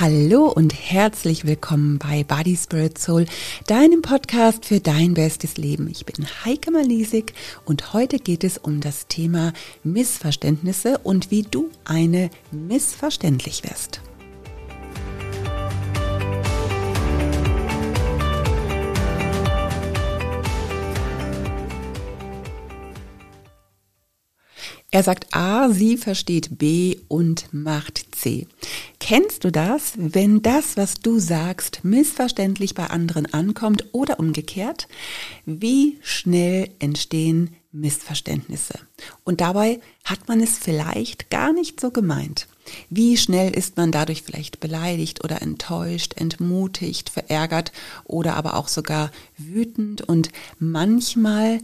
Hallo und herzlich willkommen bei Body Spirit Soul, deinem Podcast für dein bestes Leben. Ich bin Heike Malisik und heute geht es um das Thema Missverständnisse und wie du eine missverständlich wirst. Er sagt A, sie versteht B und macht C. Kennst du das, wenn das, was du sagst, missverständlich bei anderen ankommt oder umgekehrt? Wie schnell entstehen Missverständnisse? Und dabei hat man es vielleicht gar nicht so gemeint. Wie schnell ist man dadurch vielleicht beleidigt oder enttäuscht, entmutigt, verärgert oder aber auch sogar wütend? Und manchmal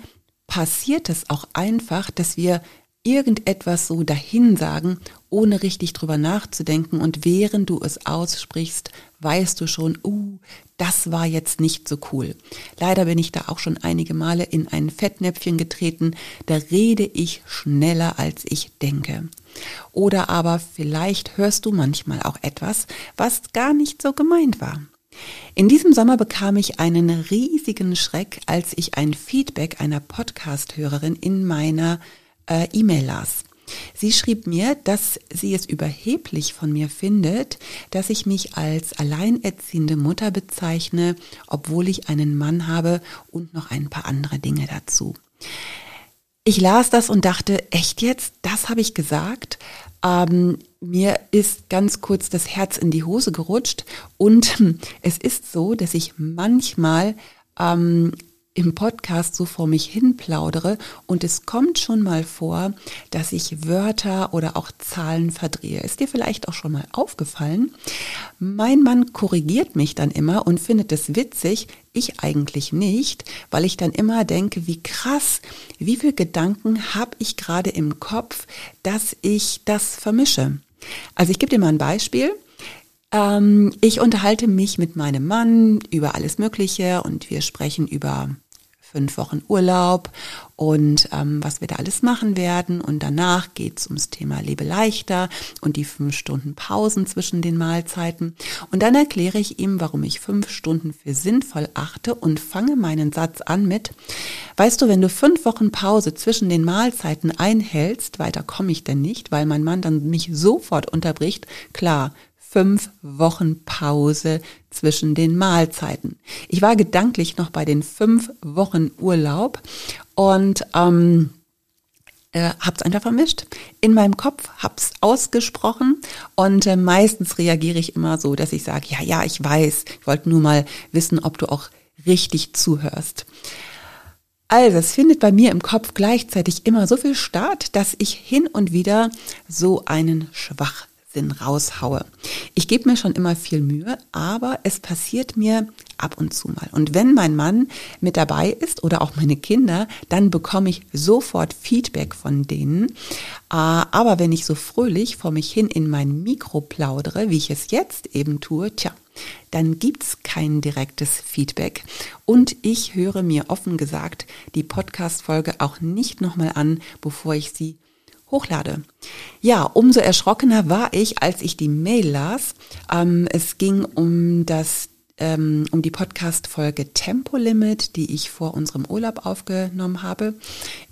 passiert es auch einfach, dass wir irgendetwas so dahin sagen, ohne richtig drüber nachzudenken und während du es aussprichst, weißt du schon, uh, das war jetzt nicht so cool. Leider bin ich da auch schon einige Male in ein Fettnäpfchen getreten, da rede ich schneller als ich denke. Oder aber vielleicht hörst du manchmal auch etwas, was gar nicht so gemeint war. In diesem Sommer bekam ich einen riesigen Schreck, als ich ein Feedback einer Podcast-Hörerin in meiner äh, E-Mail las. Sie schrieb mir, dass sie es überheblich von mir findet, dass ich mich als alleinerziehende Mutter bezeichne, obwohl ich einen Mann habe und noch ein paar andere Dinge dazu. Ich las das und dachte, echt jetzt? Das habe ich gesagt? Ähm, mir ist ganz kurz das Herz in die Hose gerutscht und es ist so, dass ich manchmal ähm, im Podcast so vor mich hin plaudere und es kommt schon mal vor, dass ich Wörter oder auch Zahlen verdrehe. Ist dir vielleicht auch schon mal aufgefallen? Mein Mann korrigiert mich dann immer und findet es witzig, ich eigentlich nicht, weil ich dann immer denke, wie krass, wie viel Gedanken habe ich gerade im Kopf, dass ich das vermische. Also ich gebe dir mal ein Beispiel ähm, ich unterhalte mich mit meinem Mann über alles Mögliche und wir sprechen über fünf Wochen Urlaub und ähm, was wir da alles machen werden. Und danach geht es ums Thema Lebe leichter und die fünf Stunden Pausen zwischen den Mahlzeiten. Und dann erkläre ich ihm, warum ich fünf Stunden für sinnvoll achte und fange meinen Satz an mit, weißt du, wenn du fünf Wochen Pause zwischen den Mahlzeiten einhältst, weiter komme ich denn nicht, weil mein Mann dann mich sofort unterbricht, klar, fünf Wochen Pause zwischen den Mahlzeiten. Ich war gedanklich noch bei den fünf Wochen Urlaub und ähm, äh, hab's einfach vermischt. In meinem Kopf hab's ausgesprochen und äh, meistens reagiere ich immer so, dass ich sage, ja, ja, ich weiß, ich wollte nur mal wissen, ob du auch richtig zuhörst. Also, es findet bei mir im Kopf gleichzeitig immer so viel statt, dass ich hin und wieder so einen Schwach Sinn raushaue. Ich gebe mir schon immer viel Mühe, aber es passiert mir ab und zu mal. Und wenn mein Mann mit dabei ist oder auch meine Kinder, dann bekomme ich sofort Feedback von denen. Ah, aber wenn ich so fröhlich vor mich hin in mein Mikro plaudere, wie ich es jetzt eben tue, tja, dann gibt's kein direktes Feedback. Und ich höre mir offen gesagt die Podcast-Folge auch nicht nochmal an, bevor ich sie hochlade. Ja, umso erschrockener war ich, als ich die Mail las. Ähm, es ging um das ähm, um die Podcast-Folge Tempolimit, die ich vor unserem Urlaub aufgenommen habe.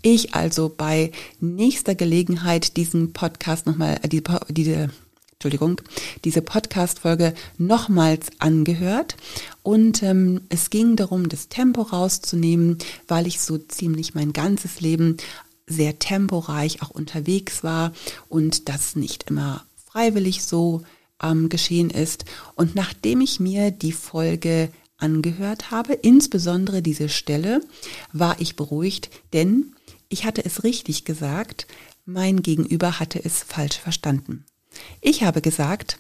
Ich also bei nächster Gelegenheit diesen Podcast nochmal, äh, die, diese, Entschuldigung, diese Podcast-Folge nochmals angehört. Und ähm, es ging darum, das Tempo rauszunehmen, weil ich so ziemlich mein ganzes Leben sehr temporeich auch unterwegs war und das nicht immer freiwillig so ähm, geschehen ist. Und nachdem ich mir die Folge angehört habe, insbesondere diese Stelle, war ich beruhigt, denn ich hatte es richtig gesagt, mein Gegenüber hatte es falsch verstanden. Ich habe gesagt,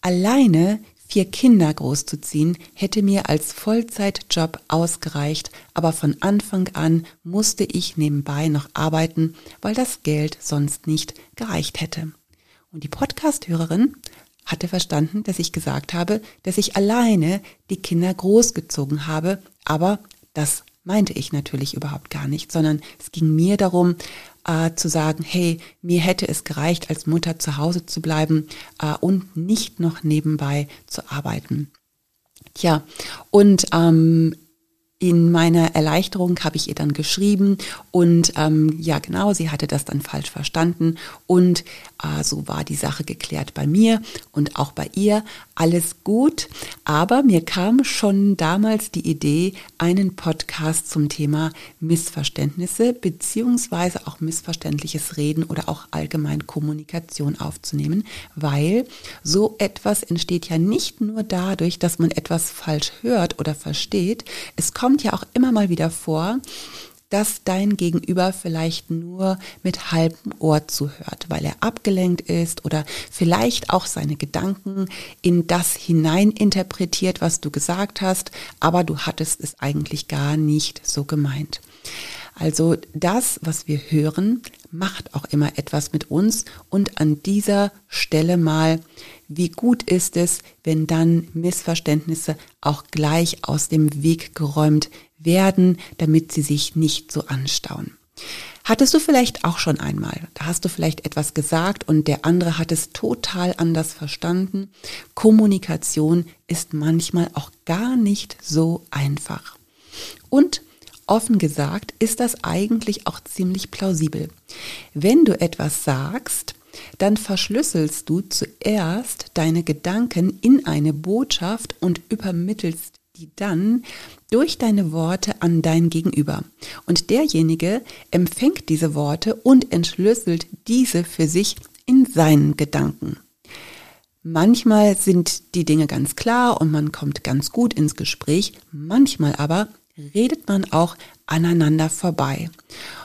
alleine Vier Kinder großzuziehen hätte mir als Vollzeitjob ausgereicht, aber von Anfang an musste ich nebenbei noch arbeiten, weil das Geld sonst nicht gereicht hätte. Und die Podcasthörerin hatte verstanden, dass ich gesagt habe, dass ich alleine die Kinder großgezogen habe, aber das meinte ich natürlich überhaupt gar nicht, sondern es ging mir darum, äh, zu sagen, hey, mir hätte es gereicht, als Mutter zu Hause zu bleiben äh, und nicht noch nebenbei zu arbeiten. Tja, und ähm, in meiner Erleichterung habe ich ihr dann geschrieben und ähm, ja genau, sie hatte das dann falsch verstanden und äh, so war die Sache geklärt bei mir und auch bei ihr. Alles gut, aber mir kam schon damals die Idee, einen Podcast zum Thema Missverständnisse beziehungsweise auch missverständliches Reden oder auch allgemein Kommunikation aufzunehmen, weil so etwas entsteht ja nicht nur dadurch, dass man etwas falsch hört oder versteht, es kommt kommt ja auch immer mal wieder vor, dass dein Gegenüber vielleicht nur mit halbem Ohr zuhört, weil er abgelenkt ist oder vielleicht auch seine Gedanken in das hinein interpretiert, was du gesagt hast, aber du hattest es eigentlich gar nicht so gemeint. Also das, was wir hören, macht auch immer etwas mit uns und an dieser Stelle mal, wie gut ist es, wenn dann Missverständnisse auch gleich aus dem Weg geräumt werden, damit sie sich nicht so anstauen. Hattest du vielleicht auch schon einmal, da hast du vielleicht etwas gesagt und der andere hat es total anders verstanden. Kommunikation ist manchmal auch gar nicht so einfach. Und offen gesagt ist das eigentlich auch ziemlich plausibel. Wenn du etwas sagst, dann verschlüsselst du zuerst deine Gedanken in eine Botschaft und übermittelst die dann durch deine Worte an dein Gegenüber. Und derjenige empfängt diese Worte und entschlüsselt diese für sich in seinen Gedanken. Manchmal sind die Dinge ganz klar und man kommt ganz gut ins Gespräch, manchmal aber redet man auch aneinander vorbei.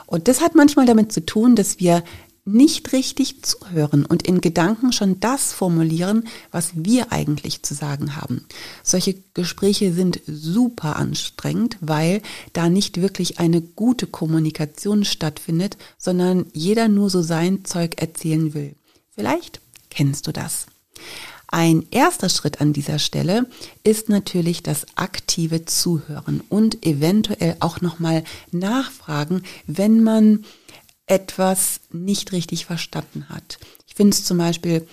Und das hat manchmal damit zu tun, dass wir nicht richtig zuhören und in Gedanken schon das formulieren, was wir eigentlich zu sagen haben. Solche Gespräche sind super anstrengend, weil da nicht wirklich eine gute Kommunikation stattfindet, sondern jeder nur so sein Zeug erzählen will. Vielleicht kennst du das. Ein erster Schritt an dieser Stelle ist natürlich das aktive Zuhören und eventuell auch nochmal nachfragen, wenn man etwas nicht richtig verstanden hat. Ich finde es zum Beispiel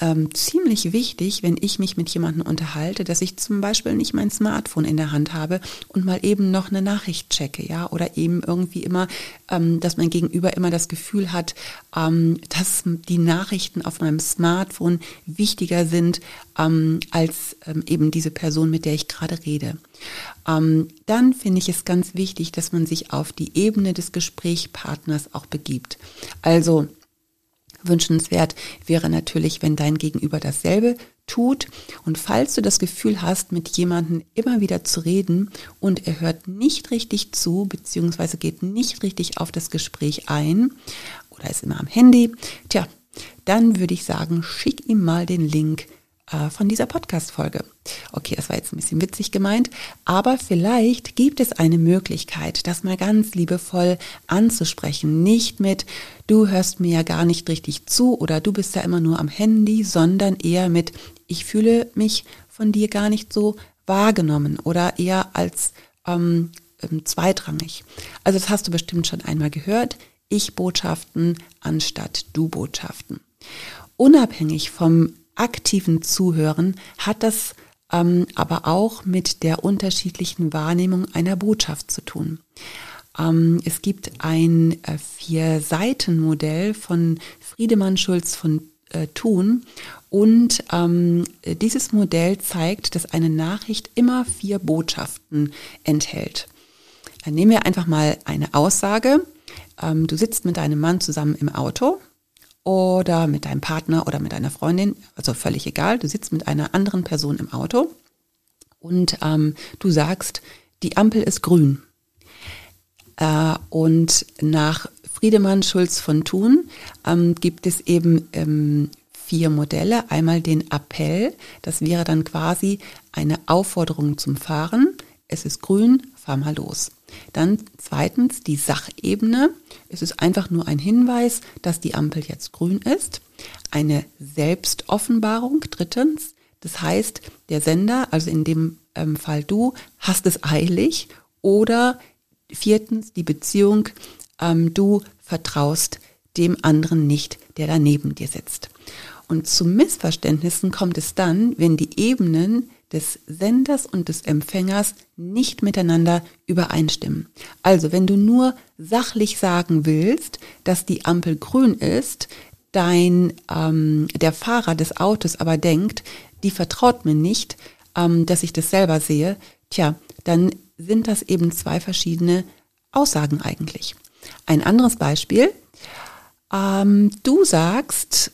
ähm, ziemlich wichtig, wenn ich mich mit jemandem unterhalte, dass ich zum Beispiel nicht mein Smartphone in der Hand habe und mal eben noch eine Nachricht checke, ja, oder eben irgendwie immer, ähm, dass mein Gegenüber immer das Gefühl hat, ähm, dass die Nachrichten auf meinem Smartphone wichtiger sind ähm, als ähm, eben diese Person, mit der ich gerade rede. Ähm, dann finde ich es ganz wichtig, dass man sich auf die Ebene des Gesprächspartners auch begibt. Also Wünschenswert wäre natürlich, wenn dein Gegenüber dasselbe tut. Und falls du das Gefühl hast, mit jemandem immer wieder zu reden und er hört nicht richtig zu, beziehungsweise geht nicht richtig auf das Gespräch ein oder ist immer am Handy, tja, dann würde ich sagen, schick ihm mal den Link äh, von dieser Podcast-Folge. Okay, das war jetzt ein bisschen witzig gemeint, aber vielleicht gibt es eine Möglichkeit, das mal ganz liebevoll anzusprechen. Nicht mit, du hörst mir ja gar nicht richtig zu oder du bist ja immer nur am Handy, sondern eher mit, ich fühle mich von dir gar nicht so wahrgenommen oder eher als ähm, ähm, zweitrangig. Also das hast du bestimmt schon einmal gehört. Ich Botschaften anstatt du Botschaften. Unabhängig vom aktiven Zuhören hat das ähm, aber auch mit der unterschiedlichen Wahrnehmung einer Botschaft zu tun. Ähm, es gibt ein äh, Vier-Seiten-Modell von Friedemann Schulz von äh, Thun und ähm, dieses Modell zeigt, dass eine Nachricht immer vier Botschaften enthält. Dann nehmen wir einfach mal eine Aussage. Ähm, du sitzt mit deinem Mann zusammen im Auto oder mit deinem Partner oder mit deiner Freundin, also völlig egal, du sitzt mit einer anderen Person im Auto und ähm, du sagst, die Ampel ist grün. Äh, und nach Friedemann Schulz von Thun ähm, gibt es eben ähm, vier Modelle. Einmal den Appell, das wäre dann quasi eine Aufforderung zum Fahren. Es ist grün, fahr mal los. Dann zweitens die Sachebene. Es ist einfach nur ein Hinweis, dass die Ampel jetzt grün ist. Eine Selbstoffenbarung. Drittens, das heißt, der Sender, also in dem ähm, Fall du, hast es eilig oder viertens die Beziehung, ähm, du vertraust dem anderen nicht, der da neben dir sitzt. Und zu Missverständnissen kommt es dann, wenn die Ebenen des Senders und des Empfängers nicht miteinander übereinstimmen. Also wenn du nur sachlich sagen willst, dass die Ampel grün ist, dein ähm, der Fahrer des Autos aber denkt, die vertraut mir nicht, ähm, dass ich das selber sehe, tja, dann sind das eben zwei verschiedene Aussagen eigentlich. Ein anderes Beispiel. Ähm, du sagst,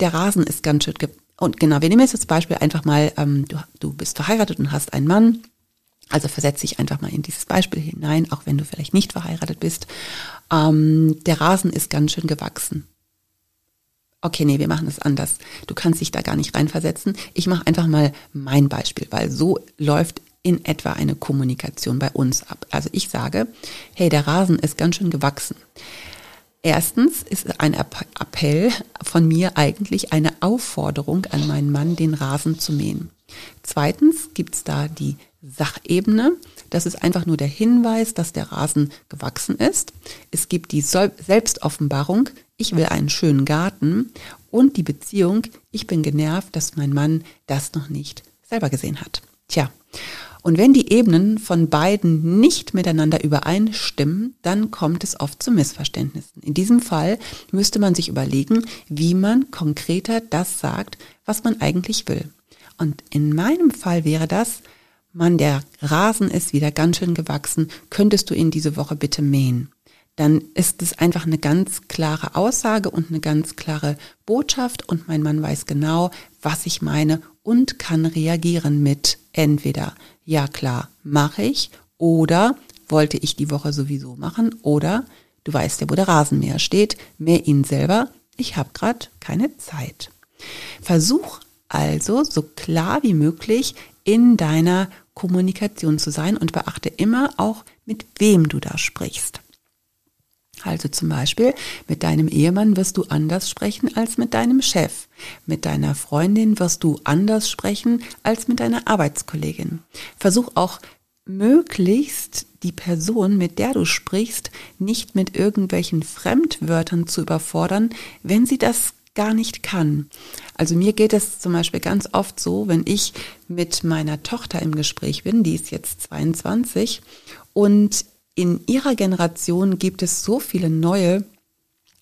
der Rasen ist ganz schön und genau, wir nehmen jetzt das Beispiel einfach mal, ähm, du, du bist verheiratet und hast einen Mann. Also versetze dich einfach mal in dieses Beispiel hinein, auch wenn du vielleicht nicht verheiratet bist. Ähm, der Rasen ist ganz schön gewachsen. Okay, nee, wir machen es anders. Du kannst dich da gar nicht reinversetzen. Ich mache einfach mal mein Beispiel, weil so läuft in etwa eine Kommunikation bei uns ab. Also ich sage, hey, der Rasen ist ganz schön gewachsen. Erstens ist ein Appell von mir eigentlich eine Aufforderung an meinen Mann, den Rasen zu mähen. Zweitens gibt's da die Sachebene. Das ist einfach nur der Hinweis, dass der Rasen gewachsen ist. Es gibt die Selbstoffenbarung, ich will einen schönen Garten und die Beziehung, ich bin genervt, dass mein Mann das noch nicht selber gesehen hat. Tja, und wenn die Ebenen von beiden nicht miteinander übereinstimmen, dann kommt es oft zu Missverständnissen. In diesem Fall müsste man sich überlegen, wie man konkreter das sagt, was man eigentlich will. Und in meinem Fall wäre das, Mann, der Rasen ist wieder ganz schön gewachsen, könntest du ihn diese Woche bitte mähen? Dann ist es einfach eine ganz klare Aussage und eine ganz klare Botschaft und mein Mann weiß genau, was ich meine und kann reagieren mit entweder ja klar, mache ich oder wollte ich die Woche sowieso machen oder du weißt ja, wo der Rasenmäher steht, mäh ihn selber, ich habe gerade keine Zeit. Versuch also so klar wie möglich in deiner Kommunikation zu sein und beachte immer auch, mit wem du da sprichst. Also zum Beispiel mit deinem Ehemann wirst du anders sprechen als mit deinem Chef. Mit deiner Freundin wirst du anders sprechen als mit deiner Arbeitskollegin. Versuch auch möglichst die Person, mit der du sprichst, nicht mit irgendwelchen Fremdwörtern zu überfordern, wenn sie das gar nicht kann. Also mir geht es zum Beispiel ganz oft so, wenn ich mit meiner Tochter im Gespräch bin, die ist jetzt 22 und in ihrer Generation gibt es so viele neue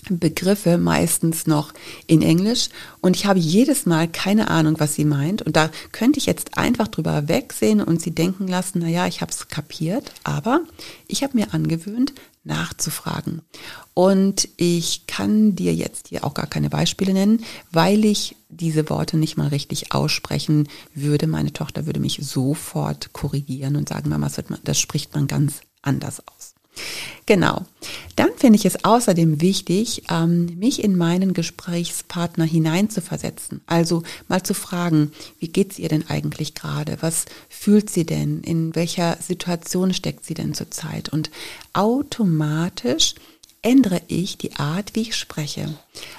Begriffe meistens noch in Englisch und ich habe jedes Mal keine Ahnung, was sie meint und da könnte ich jetzt einfach drüber wegsehen und sie denken lassen, na ja, ich habe es kapiert, aber ich habe mir angewöhnt, nachzufragen. Und ich kann dir jetzt hier auch gar keine Beispiele nennen, weil ich diese Worte nicht mal richtig aussprechen würde. Meine Tochter würde mich sofort korrigieren und sagen, Mama, das spricht man ganz anders aus. Genau. Dann finde ich es außerdem wichtig, ähm, mich in meinen Gesprächspartner hineinzuversetzen. Also mal zu fragen, wie geht's ihr denn eigentlich gerade? Was fühlt sie denn? In welcher Situation steckt sie denn zurzeit? Und automatisch ändere ich die Art, wie ich spreche.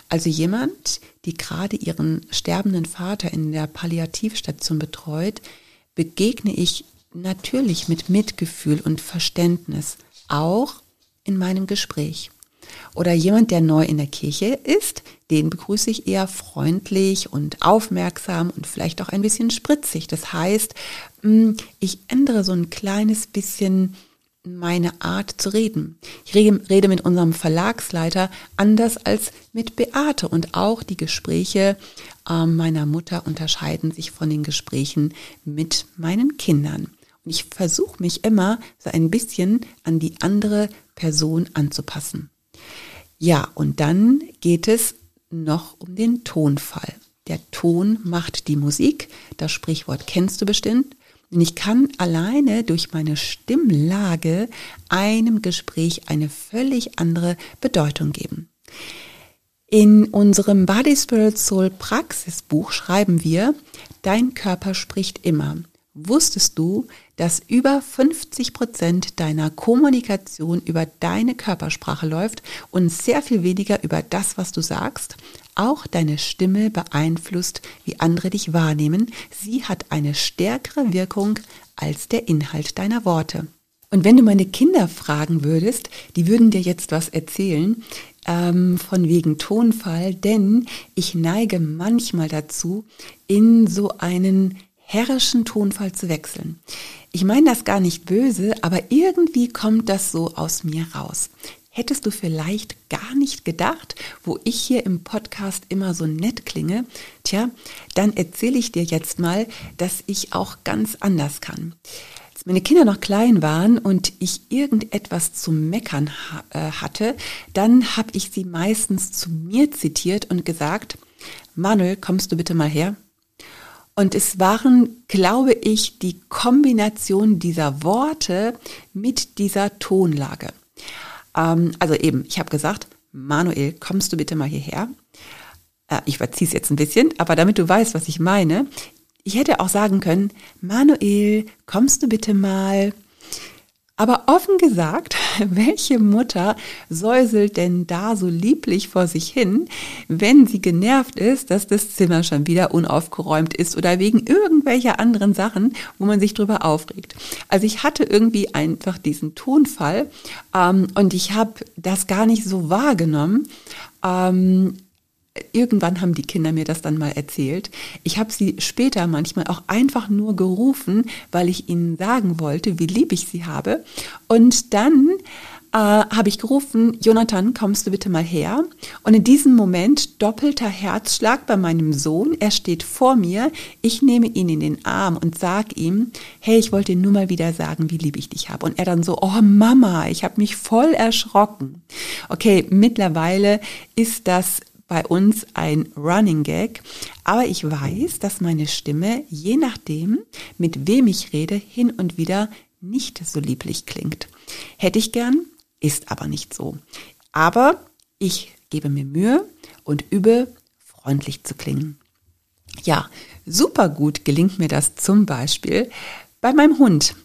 Also jemand, die gerade ihren sterbenden Vater in der Palliativstation betreut, begegne ich natürlich mit Mitgefühl und Verständnis, auch in meinem Gespräch. Oder jemand, der neu in der Kirche ist, den begrüße ich eher freundlich und aufmerksam und vielleicht auch ein bisschen spritzig. Das heißt, mm, ich ändere so ein kleines bisschen meine Art zu reden. Ich rede mit unserem Verlagsleiter anders als mit Beate und auch die Gespräche äh, meiner Mutter unterscheiden sich von den Gesprächen mit meinen Kindern. Und ich versuche mich immer so ein bisschen an die andere Person anzupassen. Ja, und dann geht es noch um den Tonfall. Der Ton macht die Musik. Das Sprichwort kennst du bestimmt. Und ich kann alleine durch meine Stimmlage einem Gespräch eine völlig andere Bedeutung geben. In unserem Body Spirit Soul Praxisbuch schreiben wir, dein Körper spricht immer. Wusstest du, dass über 50 Prozent deiner Kommunikation über deine Körpersprache läuft und sehr viel weniger über das, was du sagst? Auch deine Stimme beeinflusst, wie andere dich wahrnehmen. Sie hat eine stärkere Wirkung als der Inhalt deiner Worte. Und wenn du meine Kinder fragen würdest, die würden dir jetzt was erzählen ähm, von wegen Tonfall, denn ich neige manchmal dazu, in so einen herrischen Tonfall zu wechseln. Ich meine das gar nicht böse, aber irgendwie kommt das so aus mir raus. Hättest du vielleicht gar nicht gedacht, wo ich hier im Podcast immer so nett klinge? Tja, dann erzähle ich dir jetzt mal, dass ich auch ganz anders kann. Als meine Kinder noch klein waren und ich irgendetwas zu meckern äh, hatte, dann habe ich sie meistens zu mir zitiert und gesagt, Manuel, kommst du bitte mal her? Und es waren, glaube ich, die Kombination dieser Worte mit dieser Tonlage. Ähm, also eben, ich habe gesagt, Manuel, kommst du bitte mal hierher? Äh, ich verziehe es jetzt ein bisschen, aber damit du weißt, was ich meine. Ich hätte auch sagen können, Manuel, kommst du bitte mal? Aber offen gesagt, welche Mutter säuselt denn da so lieblich vor sich hin, wenn sie genervt ist, dass das Zimmer schon wieder unaufgeräumt ist oder wegen irgendwelcher anderen Sachen, wo man sich drüber aufregt? Also ich hatte irgendwie einfach diesen Tonfall ähm, und ich habe das gar nicht so wahrgenommen. Ähm, irgendwann haben die Kinder mir das dann mal erzählt. Ich habe sie später manchmal auch einfach nur gerufen, weil ich ihnen sagen wollte, wie lieb ich sie habe. Und dann äh, habe ich gerufen, Jonathan, kommst du bitte mal her? Und in diesem Moment doppelter Herzschlag bei meinem Sohn. Er steht vor mir. Ich nehme ihn in den Arm und sage ihm, hey, ich wollte nur mal wieder sagen, wie lieb ich dich habe. Und er dann so, oh Mama, ich habe mich voll erschrocken. Okay, mittlerweile ist das bei uns ein Running Gag, aber ich weiß, dass meine Stimme, je nachdem, mit wem ich rede, hin und wieder nicht so lieblich klingt. Hätte ich gern, ist aber nicht so. Aber ich gebe mir Mühe und übe, freundlich zu klingen. Ja, super gut gelingt mir das zum Beispiel bei meinem Hund.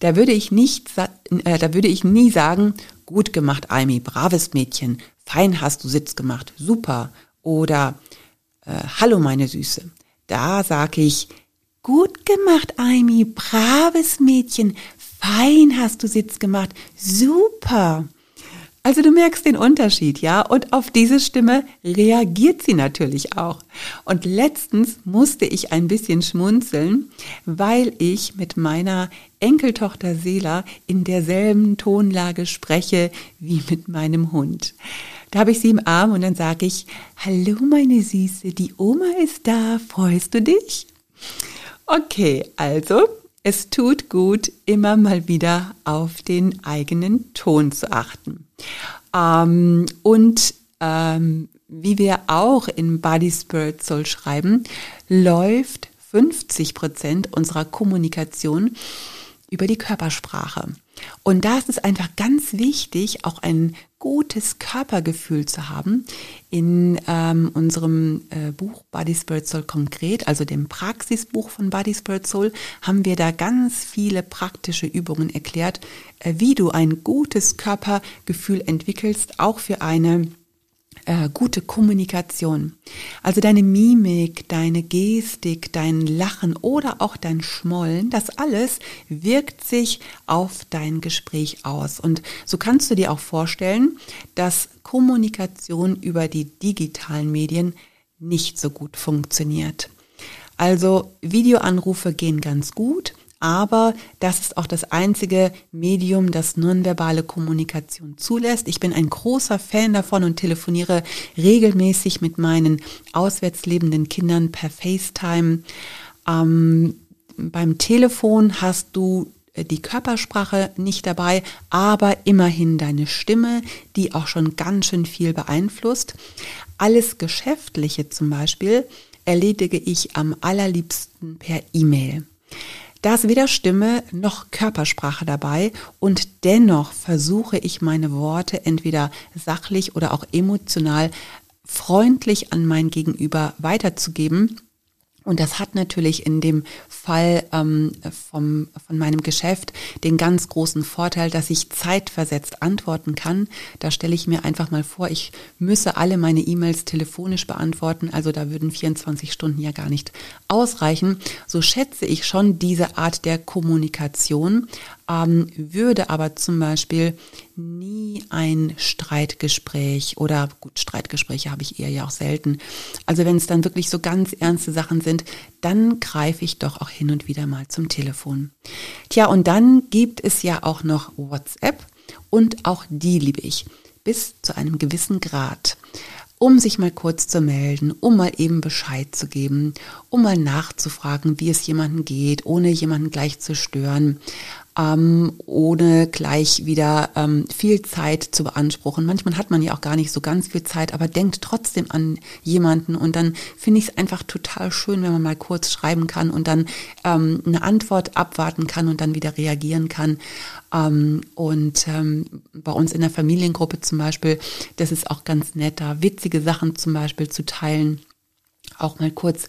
Da würde ich nicht, äh, da würde ich nie sagen, gut gemacht, Amy, braves Mädchen, fein hast du Sitz gemacht, super. Oder äh, hallo meine Süße. Da sage ich, gut gemacht, Amy, braves Mädchen, fein hast du Sitz gemacht, super. Also du merkst den Unterschied, ja? Und auf diese Stimme reagiert sie natürlich auch. Und letztens musste ich ein bisschen schmunzeln, weil ich mit meiner Enkeltochter Sela in derselben Tonlage spreche wie mit meinem Hund. Da habe ich sie im Arm und dann sage ich, hallo meine Süße, die Oma ist da, freust du dich? Okay, also es tut gut, immer mal wieder auf den eigenen Ton zu achten. Ähm, und ähm, wie wir auch in Body Spirit Soul schreiben, läuft 50 Prozent unserer Kommunikation über die Körpersprache. Und da ist es einfach ganz wichtig, auch ein gutes Körpergefühl zu haben. In ähm, unserem äh, Buch Body Spirit Soul konkret, also dem Praxisbuch von Body Spirit Soul, haben wir da ganz viele praktische Übungen erklärt, äh, wie du ein gutes Körpergefühl entwickelst, auch für eine äh, gute Kommunikation. Also deine Mimik, deine Gestik, dein Lachen oder auch dein Schmollen, das alles wirkt sich auf dein Gespräch aus. Und so kannst du dir auch vorstellen, dass Kommunikation über die digitalen Medien nicht so gut funktioniert. Also Videoanrufe gehen ganz gut, aber das ist auch das einzige Medium, das nonverbale Kommunikation zulässt. Ich bin ein großer Fan davon und telefoniere regelmäßig mit meinen auswärts lebenden Kindern per FaceTime. Ähm, beim Telefon hast du äh, die Körpersprache nicht dabei, aber immerhin deine Stimme, die auch schon ganz schön viel beeinflusst. Alles Geschäftliche zum Beispiel erledige ich am allerliebsten per E-Mail. Da ist weder Stimme noch Körpersprache dabei und dennoch versuche ich meine Worte entweder sachlich oder auch emotional freundlich an mein Gegenüber weiterzugeben und das hat natürlich in dem Fall ähm, vom, von meinem Geschäft den ganz großen Vorteil, dass ich zeitversetzt antworten kann. Da stelle ich mir einfach mal vor, ich müsse alle meine E-Mails telefonisch beantworten. Also da würden 24 Stunden ja gar nicht ausreichen. So schätze ich schon diese Art der Kommunikation. Ähm, würde aber zum Beispiel nie ein Streitgespräch oder gut, Streitgespräche habe ich eher ja auch selten. Also wenn es dann wirklich so ganz ernste Sachen sind, dann greife ich doch auch hin und wieder mal zum Telefon. Tja, und dann gibt es ja auch noch WhatsApp und auch die liebe ich bis zu einem gewissen Grad um sich mal kurz zu melden, um mal eben Bescheid zu geben, um mal nachzufragen, wie es jemandem geht, ohne jemanden gleich zu stören ähm, ohne gleich wieder ähm, viel Zeit zu beanspruchen. Manchmal hat man ja auch gar nicht so ganz viel Zeit, aber denkt trotzdem an jemanden und dann finde ich es einfach total schön, wenn man mal kurz schreiben kann und dann ähm, eine Antwort abwarten kann und dann wieder reagieren kann. Ähm, und ähm, bei uns in der Familiengruppe zum Beispiel, das ist auch ganz nett, da witzige Sachen zum Beispiel zu teilen, auch mal kurz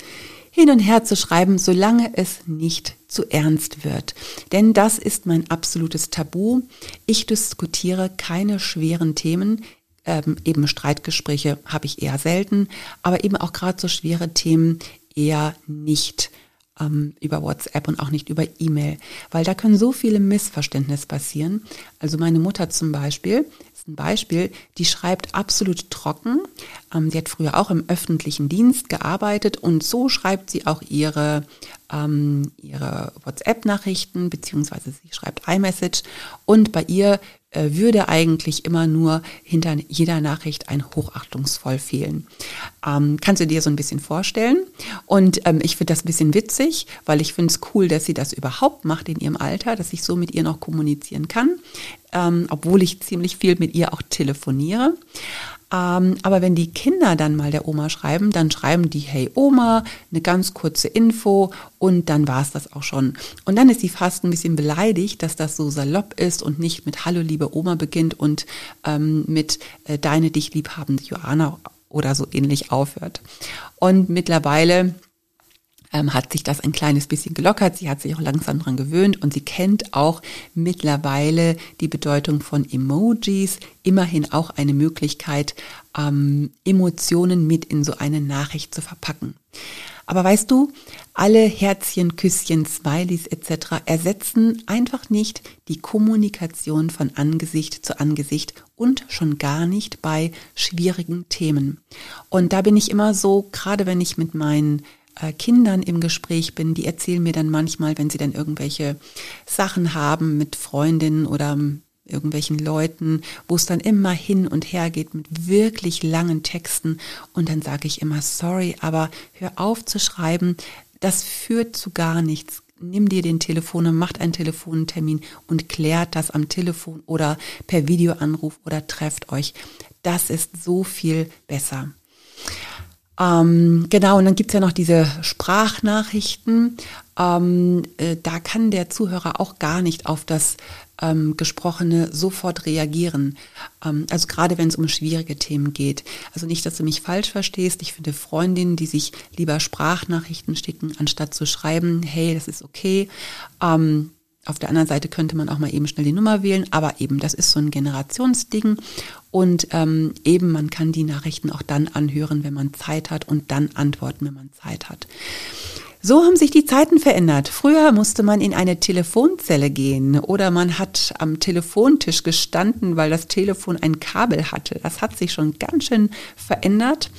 hin und her zu schreiben, solange es nicht zu ernst wird. Denn das ist mein absolutes Tabu. Ich diskutiere keine schweren Themen. Ähm, eben Streitgespräche habe ich eher selten, aber eben auch gerade so schwere Themen eher nicht ähm, über WhatsApp und auch nicht über E-Mail, weil da können so viele Missverständnisse passieren. Also meine Mutter zum Beispiel ist ein Beispiel, die schreibt absolut trocken. Ähm, die hat früher auch im öffentlichen Dienst gearbeitet und so schreibt sie auch ihre, ähm, ihre WhatsApp-Nachrichten, beziehungsweise sie schreibt iMessage und bei ihr würde eigentlich immer nur hinter jeder Nachricht ein hochachtungsvoll fehlen. Ähm, kannst du dir so ein bisschen vorstellen? Und ähm, ich finde das ein bisschen witzig, weil ich finde es cool, dass sie das überhaupt macht in ihrem Alter, dass ich so mit ihr noch kommunizieren kann, ähm, obwohl ich ziemlich viel mit ihr auch telefoniere. Ähm, aber wenn die Kinder dann mal der Oma schreiben, dann schreiben die Hey Oma, eine ganz kurze Info und dann war es das auch schon. Und dann ist sie fast ein bisschen beleidigt, dass das so salopp ist und nicht mit Hallo liebe Oma beginnt und ähm, mit äh, Deine dich liebhabende Johanna oder so ähnlich aufhört. Und mittlerweile ähm, hat sich das ein kleines bisschen gelockert. Sie hat sich auch langsam dran gewöhnt und sie kennt auch mittlerweile die Bedeutung von Emojis. Immerhin auch eine Möglichkeit, ähm, Emotionen mit in so eine Nachricht zu verpacken. Aber weißt du, alle Herzchen, Küsschen, Smileys etc. ersetzen einfach nicht die Kommunikation von Angesicht zu Angesicht und schon gar nicht bei schwierigen Themen. Und da bin ich immer so, gerade wenn ich mit meinen äh, Kindern im Gespräch bin, die erzählen mir dann manchmal, wenn sie dann irgendwelche Sachen haben mit Freundinnen oder irgendwelchen Leuten, wo es dann immer hin und her geht mit wirklich langen Texten. Und dann sage ich immer, sorry, aber hör auf zu schreiben, das führt zu gar nichts. Nimm dir den Telefon, macht einen Telefontermin und klärt das am Telefon oder per Videoanruf oder trefft euch. Das ist so viel besser. Ähm, genau, und dann gibt's ja noch diese Sprachnachrichten. Ähm, äh, da kann der Zuhörer auch gar nicht auf das ähm, Gesprochene sofort reagieren. Ähm, also gerade wenn es um schwierige Themen geht. Also nicht, dass du mich falsch verstehst. Ich finde Freundinnen, die sich lieber Sprachnachrichten schicken, anstatt zu schreiben, hey, das ist okay. Ähm, auf der anderen Seite könnte man auch mal eben schnell die Nummer wählen, aber eben, das ist so ein Generationsding. Und ähm, eben, man kann die Nachrichten auch dann anhören, wenn man Zeit hat und dann antworten, wenn man Zeit hat. So haben sich die Zeiten verändert. Früher musste man in eine Telefonzelle gehen oder man hat am Telefontisch gestanden, weil das Telefon ein Kabel hatte. Das hat sich schon ganz schön verändert.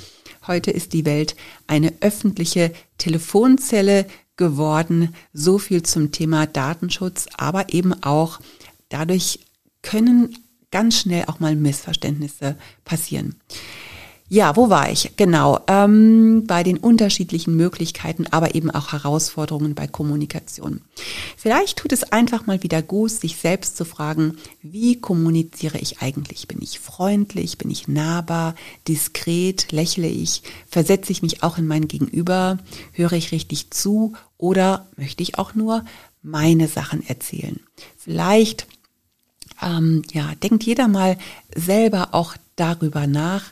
Heute ist die Welt eine öffentliche Telefonzelle geworden. So viel zum Thema Datenschutz, aber eben auch dadurch können ganz schnell auch mal Missverständnisse passieren. Ja, wo war ich? Genau, ähm, bei den unterschiedlichen Möglichkeiten, aber eben auch Herausforderungen bei Kommunikation. Vielleicht tut es einfach mal wieder gut, sich selbst zu fragen, wie kommuniziere ich eigentlich? Bin ich freundlich? Bin ich nahbar? Diskret? Lächle ich? Versetze ich mich auch in mein Gegenüber? Höre ich richtig zu? Oder möchte ich auch nur meine Sachen erzählen? Vielleicht ähm, ja, denkt jeder mal selber auch darüber nach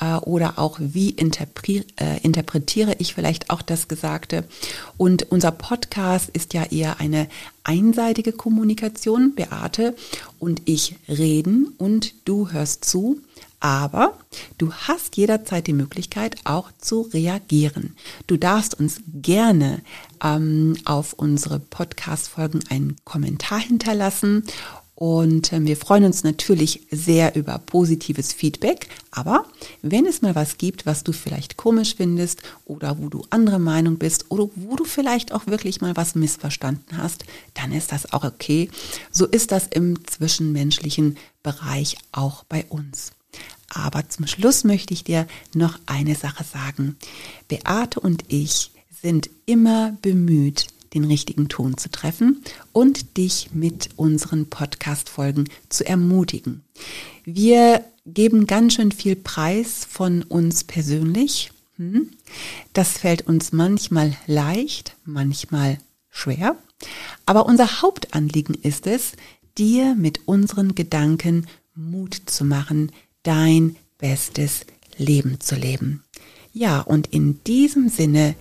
äh, oder auch wie äh, interpretiere ich vielleicht auch das Gesagte. Und unser Podcast ist ja eher eine einseitige Kommunikation. Beate und ich reden und du hörst zu. Aber du hast jederzeit die Möglichkeit auch zu reagieren. Du darfst uns gerne ähm, auf unsere Podcast-Folgen einen Kommentar hinterlassen und äh, wir freuen uns natürlich sehr über positives Feedback. Aber wenn es mal was gibt, was du vielleicht komisch findest oder wo du andere Meinung bist oder wo du vielleicht auch wirklich mal was missverstanden hast, dann ist das auch okay. So ist das im zwischenmenschlichen Bereich auch bei uns. Aber zum Schluss möchte ich dir noch eine Sache sagen. Beate und ich sind immer bemüht, den richtigen Ton zu treffen und dich mit unseren Podcast-Folgen zu ermutigen. Wir geben ganz schön viel Preis von uns persönlich. Hm? Das fällt uns manchmal leicht, manchmal schwer. Aber unser Hauptanliegen ist es, dir mit unseren Gedanken Mut zu machen, dein bestes Leben zu leben. Ja, und in diesem Sinne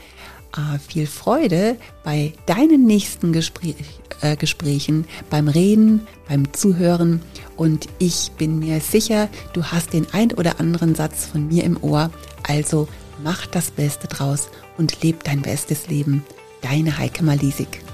viel Freude bei deinen nächsten Gespräch, äh, Gesprächen, beim Reden, beim Zuhören. Und ich bin mir sicher, du hast den ein oder anderen Satz von mir im Ohr. Also mach das Beste draus und leb dein bestes Leben. Deine Heike Malisik.